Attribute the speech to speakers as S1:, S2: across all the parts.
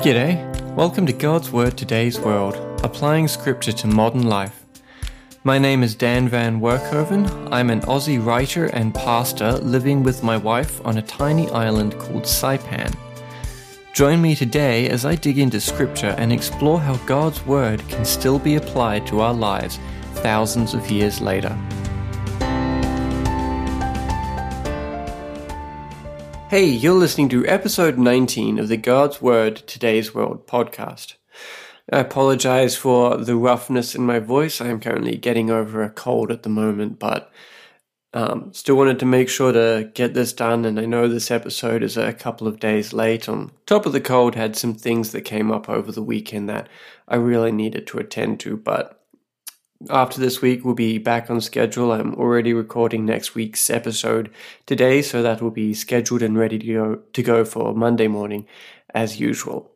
S1: G'day, welcome to God's Word Today's World, applying scripture to modern life. My name is Dan Van Workhoven. I'm an Aussie writer and pastor living with my wife on a tiny island called Saipan. Join me today as I dig into scripture and explore how God's Word can still be applied to our lives thousands of years later. Hey, you're listening to episode 19 of the God's Word Today's World podcast. I apologize for the roughness in my voice. I am currently getting over a cold at the moment, but um, still wanted to make sure to get this done. And I know this episode is a couple of days late. On top of the cold, had some things that came up over the weekend that I really needed to attend to, but after this week, we'll be back on schedule. I'm already recording next week's episode today, so that will be scheduled and ready to go, to go for Monday morning as usual.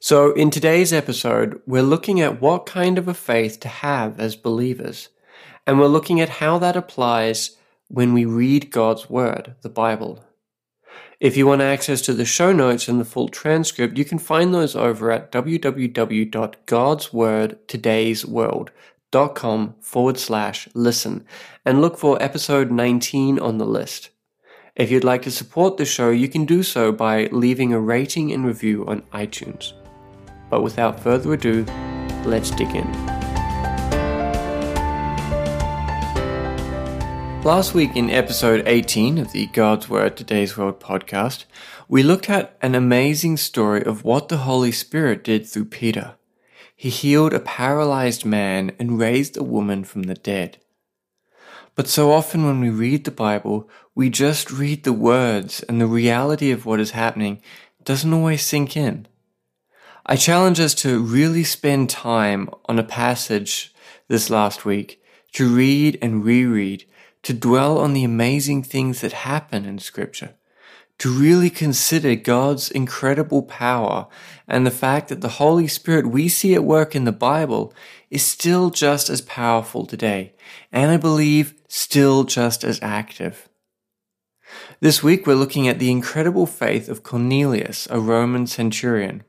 S1: So, in today's episode, we're looking at what kind of a faith to have as believers, and we're looking at how that applies when we read God's Word, the Bible. If you want access to the show notes and the full transcript, you can find those over at www.godswordtodaysworld.com forward slash listen and look for episode 19 on the list. If you'd like to support the show, you can do so by leaving a rating and review on iTunes. But without further ado, let's dig in. Last week, in episode 18 of the God's Word Today's World podcast, we looked at an amazing story of what the Holy Spirit did through Peter. He healed a paralyzed man and raised a woman from the dead. But so often when we read the Bible, we just read the words and the reality of what is happening doesn't always sink in. I challenge us to really spend time on a passage this last week to read and reread to dwell on the amazing things that happen in Scripture, to really consider God's incredible power and the fact that the Holy Spirit we see at work in the Bible is still just as powerful today, and I believe still just as active. This week we're looking at the incredible faith of Cornelius, a Roman centurion.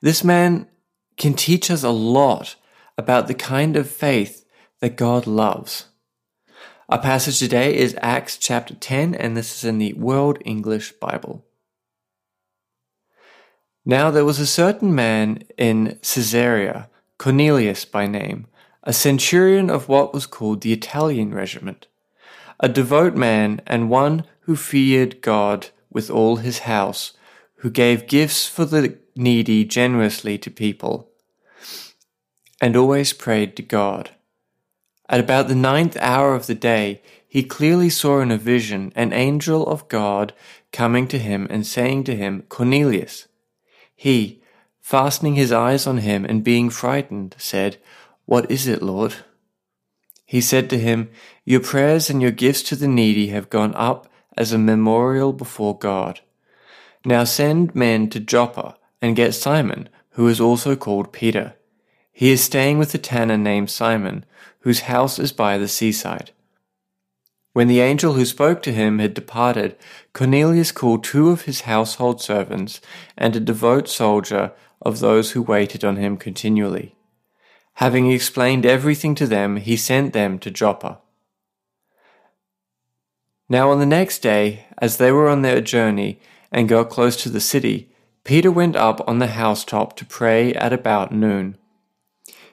S1: This man can teach us a lot about the kind of faith that God loves. Our passage today is Acts chapter 10, and this is in the World English Bible. Now there was a certain man in Caesarea, Cornelius by name, a centurion of what was called the Italian regiment, a devout man and one who feared God with all his house, who gave gifts for the needy generously to people, and always prayed to God. At about the ninth hour of the day, he clearly saw in a vision an angel of God coming to him and saying to him, Cornelius. He, fastening his eyes on him and being frightened, said, What is it, Lord? He said to him, Your prayers and your gifts to the needy have gone up as a memorial before God. Now send men to Joppa and get Simon, who is also called Peter. He is staying with a tanner named Simon whose house is by the seaside. When the angel who spoke to him had departed, Cornelius called two of his household servants and a devout soldier of those who waited on him continually. Having explained everything to them, he sent them to Joppa. Now on the next day, as they were on their journey and got close to the city, Peter went up on the housetop to pray at about noon.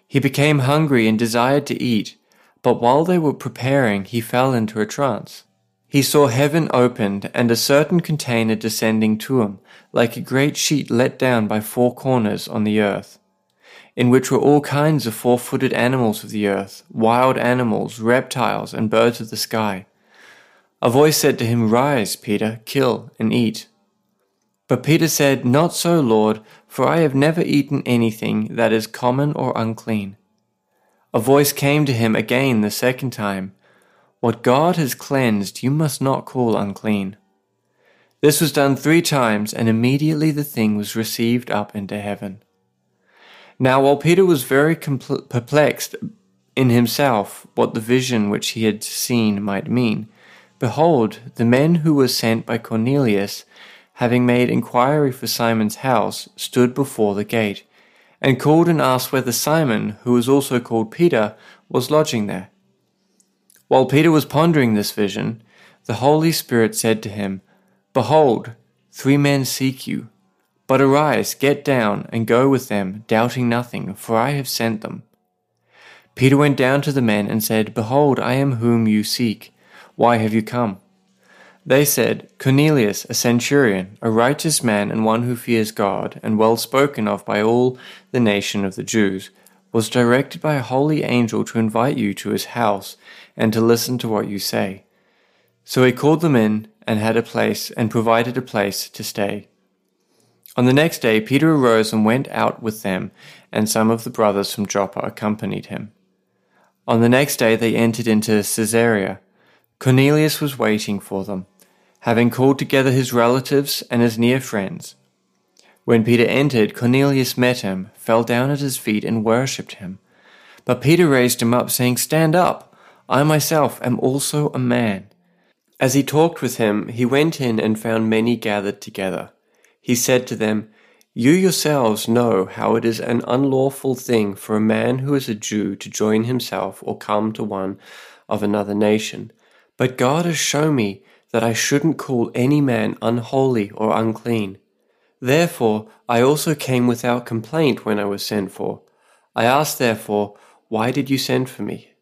S1: He became hungry and desired to eat, but while they were preparing, he fell into a trance. He saw heaven opened and a certain container descending to him, like a great sheet let down by four corners on the earth, in which were all kinds of four footed animals of the earth, wild animals, reptiles, and birds of the sky. A voice said to him, Rise, Peter, kill and eat. But Peter said, Not so, Lord, for I have never eaten anything that is common or unclean. A voice came to him again the second time, What God has cleansed you must not call unclean. This was done three times, and immediately the thing was received up into heaven. Now, while Peter was very perplexed in himself what the vision which he had seen might mean, behold, the men who were sent by Cornelius having made inquiry for Simon's house, stood before the gate, and called and asked whether Simon, who was also called Peter, was lodging there. While Peter was pondering this vision, the Holy Spirit said to him, Behold, three men seek you. But arise, get down, and go with them, doubting nothing, for I have sent them. Peter went down to the men and said, Behold, I am whom you seek. Why have you come? They said, Cornelius, a centurion, a righteous man and one who fears God, and well spoken of by all the nation of the Jews, was directed by a holy angel to invite you to his house and to listen to what you say. So he called them in and had a place and provided a place to stay. On the next day, Peter arose and went out with them, and some of the brothers from Joppa accompanied him. On the next day, they entered into Caesarea. Cornelius was waiting for them, having called together his relatives and his near friends. When Peter entered, Cornelius met him, fell down at his feet, and worshipped him. But Peter raised him up, saying, Stand up! I myself am also a man. As he talked with him, he went in and found many gathered together he said to them, You yourselves know how it is an unlawful thing for a man who is a Jew to join himself or come to one of another nation. But God has shown me that I shouldn't call any man unholy or unclean. Therefore, I also came without complaint when I was sent for. I asked, therefore, Why did you send for me?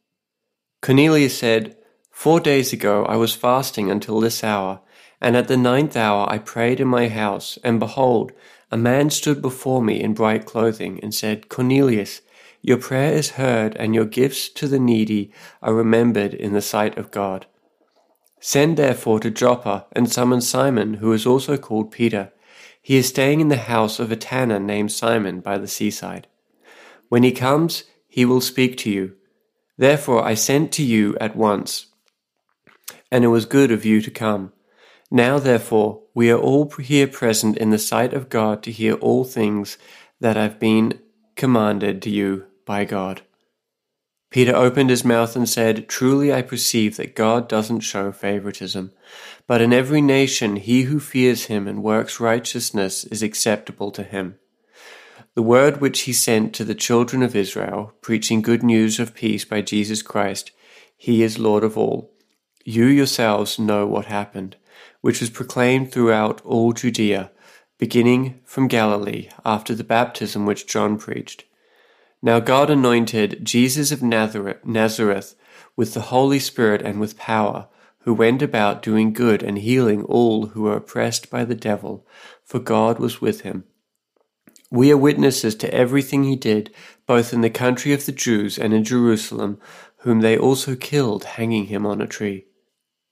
S1: Cornelius said, Four days ago I was fasting until this hour and at the ninth hour I prayed in my house, and behold, a man stood before me in bright clothing, and said, Cornelius, your prayer is heard, and your gifts to the needy are remembered in the sight of God. Send therefore to Joppa, and summon Simon, who is also called Peter. He is staying in the house of a tanner named Simon by the seaside. When he comes, he will speak to you. Therefore I sent to you at once, and it was good of you to come. Now therefore we are all here present in the sight of God to hear all things that have been commanded to you by God. Peter opened his mouth and said, Truly I perceive that God doesn't show favoritism, but in every nation he who fears him and works righteousness is acceptable to him. The word which he sent to the children of Israel, preaching good news of peace by Jesus Christ, he is Lord of all. You yourselves know what happened which was proclaimed throughout all Judea, beginning from Galilee after the baptism which John preached. Now God anointed Jesus of Nazareth with the Holy Spirit and with power, who went about doing good and healing all who were oppressed by the devil, for God was with him. We are witnesses to everything he did, both in the country of the Jews and in Jerusalem, whom they also killed, hanging him on a tree.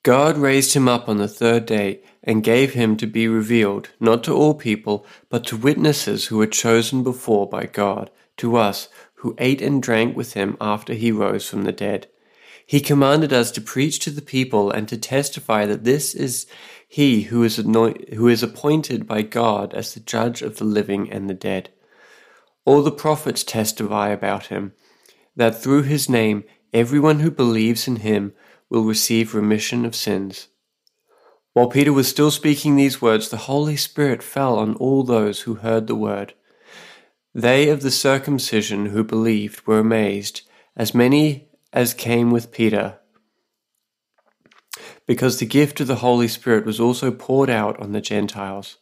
S1: God raised him up on the third day and gave him to be revealed, not to all people, but to witnesses who were chosen before by God, to us who ate and drank with him after he rose from the dead. He commanded us to preach to the people and to testify that this is he who is, anoint- who is appointed by God as the judge of the living and the dead. All the prophets testify about him, that through his name everyone who believes in him will receive remission of sins. While Peter was still speaking these words, the Holy Spirit fell on all those who heard the word. They of the circumcision who believed were amazed, as many as came with Peter, because the gift of the Holy Spirit was also poured out on the Gentiles,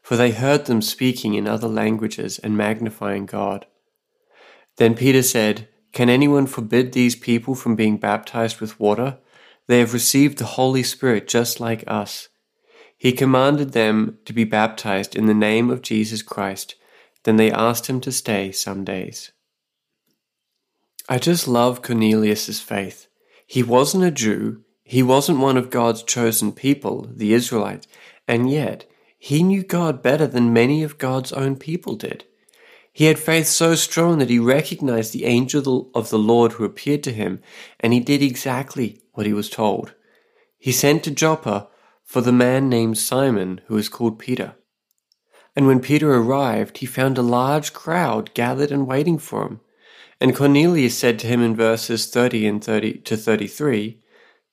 S1: for they heard them speaking in other languages and magnifying God. Then Peter said, can anyone forbid these people from being baptized with water? They have received the Holy Spirit just like us. He commanded them to be baptized in the name of Jesus Christ. Then they asked him to stay some days. I just love Cornelius's faith. He wasn't a Jew, he wasn't one of God's chosen people, the Israelites, and yet he knew God better than many of God's own people did. He had faith so strong that he recognized the angel of the Lord who appeared to him, and he did exactly what he was told. He sent to Joppa for the man named Simon, who is called Peter. And when Peter arrived, he found a large crowd gathered and waiting for him. And Cornelius said to him in verses 30 and 30 to 33,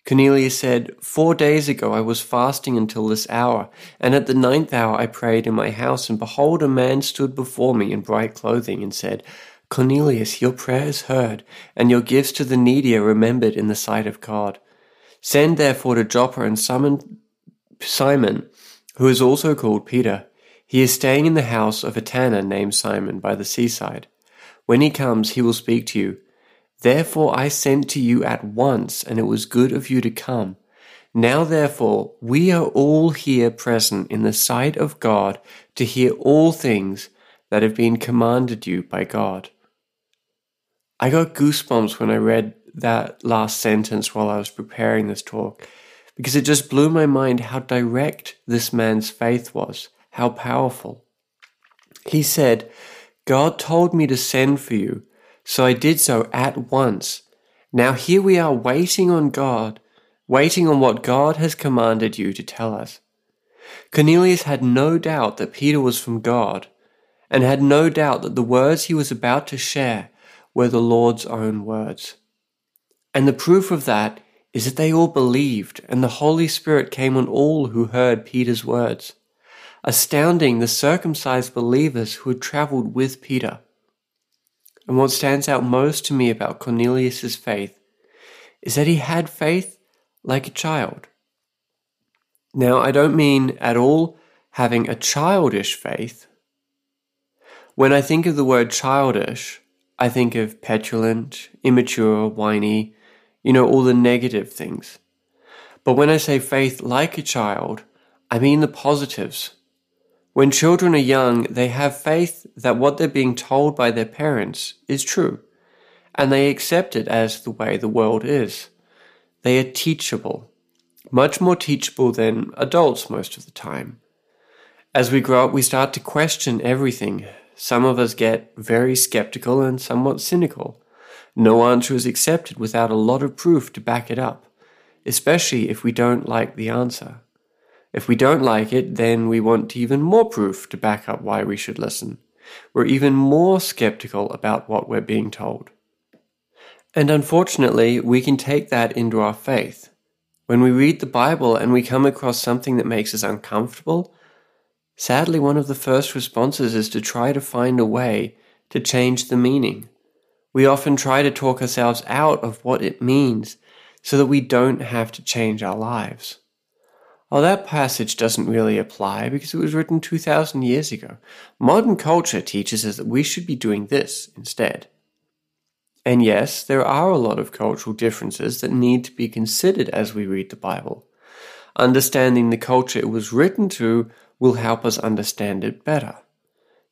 S1: Cornelius said, Four days ago I was fasting until this hour, and at the ninth hour I prayed in my house, and behold, a man stood before me in bright clothing, and said, Cornelius, your prayer is heard, and your gifts to the needy are remembered in the sight of God. Send therefore to Joppa and summon Simon, who is also called Peter. He is staying in the house of a tanner named Simon by the seaside. When he comes, he will speak to you. Therefore I sent to you at once, and it was good of you to come. Now therefore we are all here present in the sight of God to hear all things that have been commanded you by God. I got goosebumps when I read that last sentence while I was preparing this talk because it just blew my mind how direct this man's faith was, how powerful. He said, God told me to send for you so I did so at once. Now here we are waiting on God, waiting on what God has commanded you to tell us. Cornelius had no doubt that Peter was from God, and had no doubt that the words he was about to share were the Lord's own words. And the proof of that is that they all believed, and the Holy Spirit came on all who heard Peter's words, astounding the circumcised believers who had traveled with Peter. And what stands out most to me about Cornelius's faith is that he had faith like a child. Now, I don't mean at all having a childish faith. When I think of the word childish, I think of petulant, immature, whiny, you know, all the negative things. But when I say faith like a child, I mean the positives. When children are young, they have faith that what they're being told by their parents is true, and they accept it as the way the world is. They are teachable, much more teachable than adults most of the time. As we grow up, we start to question everything. Some of us get very skeptical and somewhat cynical. No answer is accepted without a lot of proof to back it up, especially if we don't like the answer. If we don't like it, then we want even more proof to back up why we should listen. We're even more skeptical about what we're being told. And unfortunately, we can take that into our faith. When we read the Bible and we come across something that makes us uncomfortable, sadly, one of the first responses is to try to find a way to change the meaning. We often try to talk ourselves out of what it means so that we don't have to change our lives. Well, that passage doesn't really apply because it was written 2,000 years ago. Modern culture teaches us that we should be doing this instead. And yes, there are a lot of cultural differences that need to be considered as we read the Bible. Understanding the culture it was written to will help us understand it better.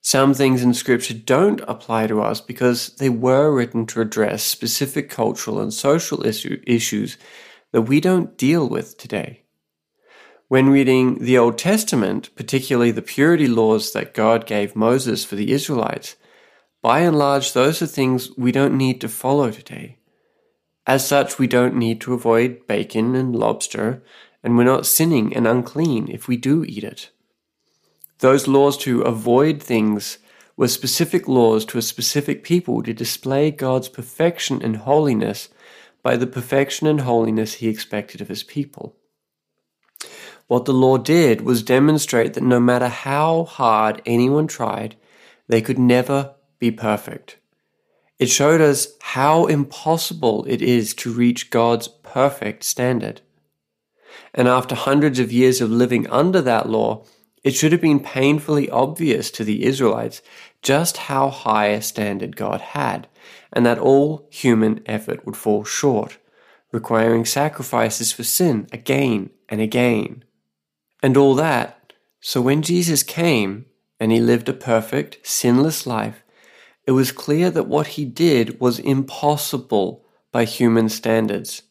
S1: Some things in Scripture don't apply to us because they were written to address specific cultural and social issue, issues that we don't deal with today. When reading the Old Testament, particularly the purity laws that God gave Moses for the Israelites, by and large, those are things we don't need to follow today. As such, we don't need to avoid bacon and lobster, and we're not sinning and unclean if we do eat it. Those laws to avoid things were specific laws to a specific people to display God's perfection and holiness by the perfection and holiness he expected of his people. What the law did was demonstrate that no matter how hard anyone tried, they could never be perfect. It showed us how impossible it is to reach God's perfect standard. And after hundreds of years of living under that law, it should have been painfully obvious to the Israelites just how high a standard God had, and that all human effort would fall short, requiring sacrifices for sin again and again and all that. So when Jesus came and he lived a perfect, sinless life, it was clear that what he did was impossible by human standards.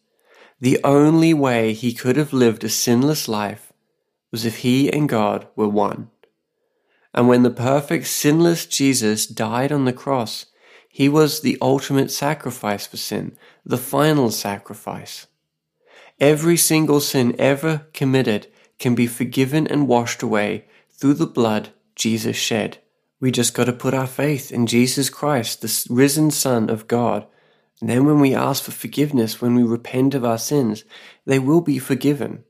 S1: The only way he could have lived a sinless life was if he and God were one. And when the perfect, sinless Jesus died on the cross, he was the ultimate sacrifice for sin, the final sacrifice. Every single sin ever committed can be forgiven and washed away through the blood Jesus shed. We just got to put our faith in Jesus Christ, the risen Son of God, And then when we ask for forgiveness, when we repent of our sins, they will be forgiven.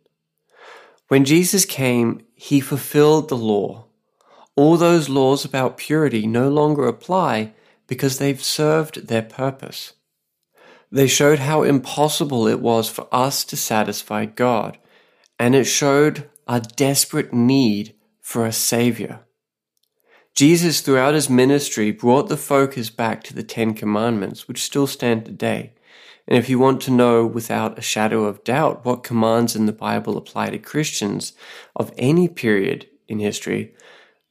S1: When Jesus came, he fulfilled the law. All those laws about purity no longer apply because they've served their purpose. They showed how impossible it was for us to satisfy God, and it showed our desperate need for a Savior. Jesus, throughout his ministry, brought the focus back to the Ten Commandments, which still stand today. And if you want to know without a shadow of doubt what commands in the Bible apply to Christians of any period in history,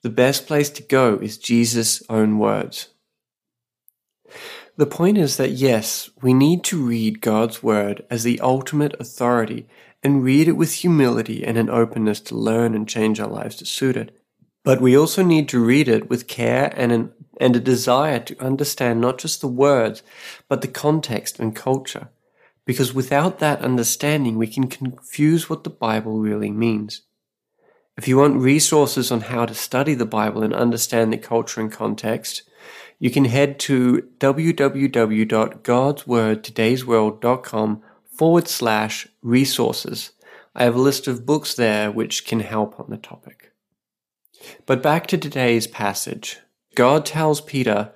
S1: the best place to go is Jesus' own words. The point is that yes, we need to read God's Word as the ultimate authority and read it with humility and an openness to learn and change our lives to suit it. But we also need to read it with care and an, and a desire to understand not just the words, but the context and culture. Because without that understanding, we can confuse what the Bible really means. If you want resources on how to study the Bible and understand the culture and context, you can head to www.godswordtodaysworld.com forward slash resources. I have a list of books there which can help on the topic. But back to today's passage. God tells Peter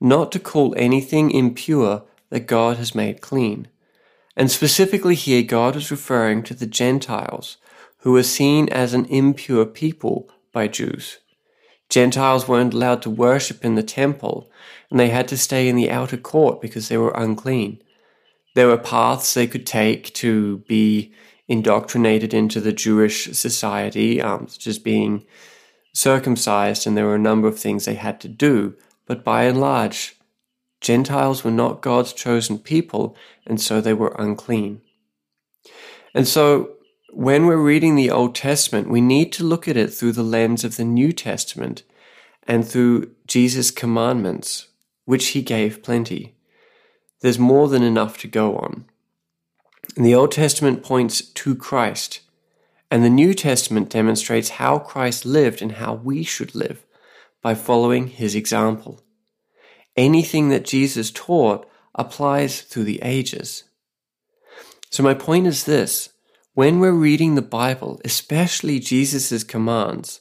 S1: not to call anything impure that God has made clean. And specifically here, God is referring to the Gentiles, who were seen as an impure people by Jews. Gentiles weren't allowed to worship in the temple, and they had to stay in the outer court because they were unclean. There were paths they could take to be indoctrinated into the Jewish society, um, such as being circumcised, and there were a number of things they had to do. But by and large, Gentiles were not God's chosen people, and so they were unclean. And so, when we're reading the Old Testament, we need to look at it through the lens of the New Testament and through Jesus' commandments, which he gave plenty. There's more than enough to go on. And the Old Testament points to Christ, and the New Testament demonstrates how Christ lived and how we should live by following his example. Anything that Jesus taught applies through the ages. So, my point is this when we're reading the Bible, especially Jesus' commands,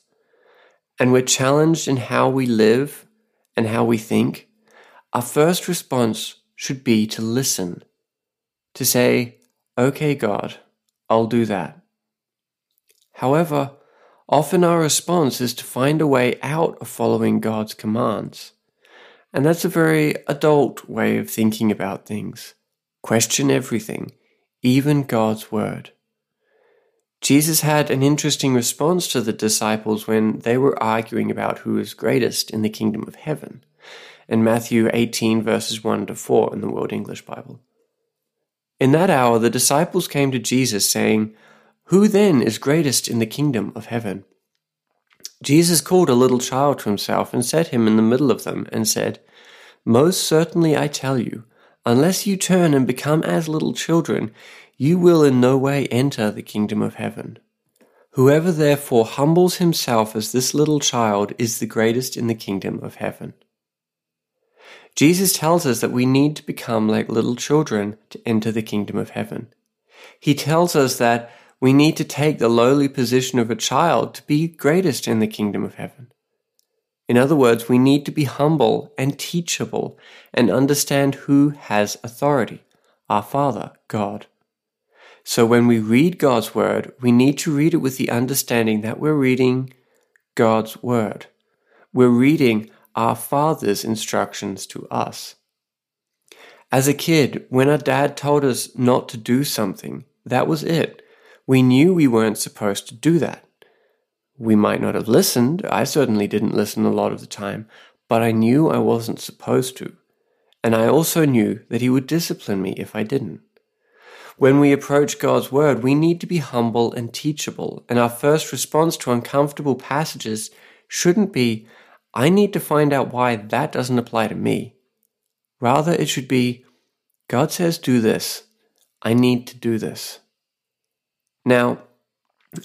S1: and we're challenged in how we live and how we think, our first response should be to listen, to say, Okay, God, I'll do that. However, often our response is to find a way out of following God's commands. And that's a very adult way of thinking about things. Question everything, even God's word. Jesus had an interesting response to the disciples when they were arguing about who is greatest in the kingdom of heaven in Matthew 18 verses 1 to 4 in the World English Bible. In that hour the disciples came to Jesus saying, who then is greatest in the kingdom of heaven? Jesus called a little child to himself and set him in the middle of them and said, Most certainly I tell you, unless you turn and become as little children, you will in no way enter the kingdom of heaven. Whoever therefore humbles himself as this little child is the greatest in the kingdom of heaven. Jesus tells us that we need to become like little children to enter the kingdom of heaven. He tells us that we need to take the lowly position of a child to be greatest in the kingdom of heaven. In other words, we need to be humble and teachable and understand who has authority our Father, God. So when we read God's Word, we need to read it with the understanding that we're reading God's Word. We're reading our Father's instructions to us. As a kid, when our dad told us not to do something, that was it. We knew we weren't supposed to do that. We might not have listened. I certainly didn't listen a lot of the time, but I knew I wasn't supposed to. And I also knew that He would discipline me if I didn't. When we approach God's Word, we need to be humble and teachable, and our first response to uncomfortable passages shouldn't be, I need to find out why that doesn't apply to me. Rather, it should be, God says do this. I need to do this. Now,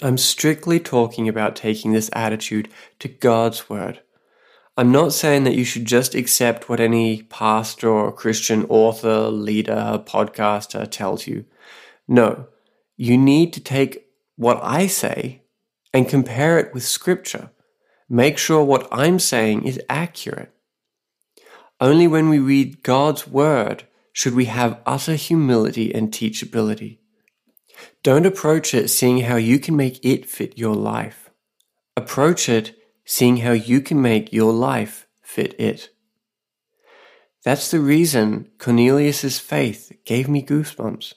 S1: I'm strictly talking about taking this attitude to God's Word. I'm not saying that you should just accept what any pastor or Christian author, leader, podcaster tells you. No, you need to take what I say and compare it with scripture. Make sure what I'm saying is accurate. Only when we read God's word should we have utter humility and teachability. Don't approach it seeing how you can make it fit your life. Approach it seeing how you can make your life fit it. That's the reason Cornelius's faith gave me goosebumps.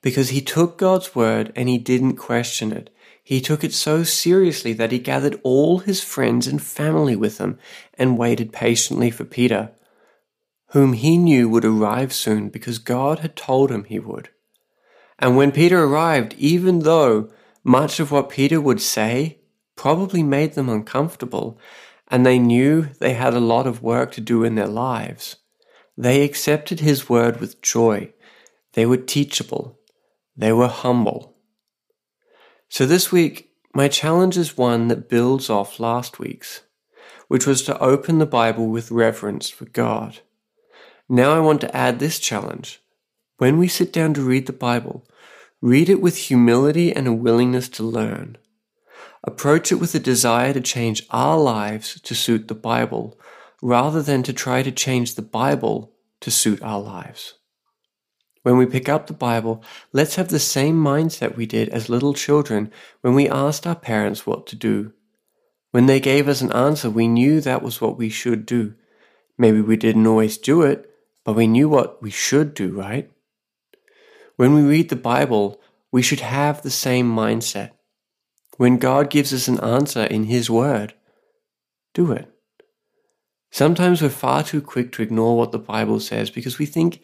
S1: Because he took God's word and he didn't question it. He took it so seriously that he gathered all his friends and family with him and waited patiently for Peter, whom he knew would arrive soon because God had told him he would. And when Peter arrived, even though much of what Peter would say probably made them uncomfortable, and they knew they had a lot of work to do in their lives. They accepted his word with joy. They were teachable. They were humble. So this week, my challenge is one that builds off last week's, which was to open the Bible with reverence for God. Now I want to add this challenge. When we sit down to read the Bible, read it with humility and a willingness to learn. Approach it with a desire to change our lives to suit the Bible, rather than to try to change the Bible to suit our lives. When we pick up the Bible, let's have the same mindset we did as little children when we asked our parents what to do. When they gave us an answer, we knew that was what we should do. Maybe we didn't always do it, but we knew what we should do, right? When we read the Bible, we should have the same mindset. When God gives us an answer in His Word, do it. Sometimes we're far too quick to ignore what the Bible says because we think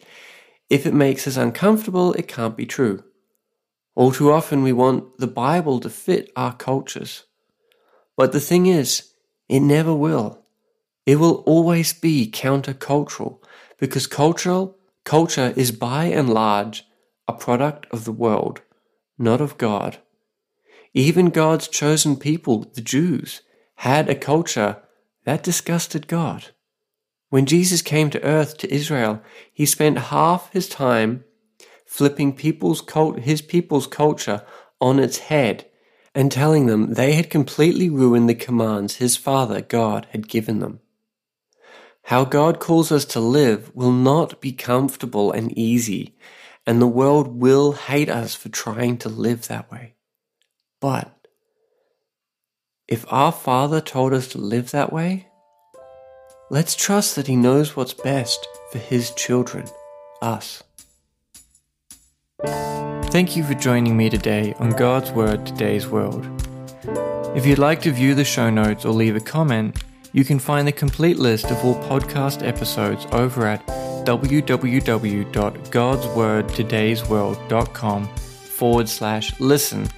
S1: if it makes us uncomfortable, it can't be true. All too often, we want the Bible to fit our cultures. But the thing is, it never will. It will always be countercultural because cultural culture is by and large a product of the world, not of God. Even God's chosen people, the Jews, had a culture that disgusted God. When Jesus came to earth to Israel, he spent half his time flipping people's cult, his people's culture on its head and telling them they had completely ruined the commands his Father God had given them. How God calls us to live will not be comfortable and easy, and the world will hate us for trying to live that way. But if our Father told us to live that way, let's trust that He knows what's best for His children, us. Thank you for joining me today on God's Word Today's World. If you'd like to view the show notes or leave a comment, you can find the complete list of all podcast episodes over at www.godswordtodaysworld.com forward slash listen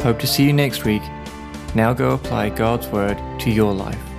S1: Hope to see you next week. Now go apply God's Word to your life.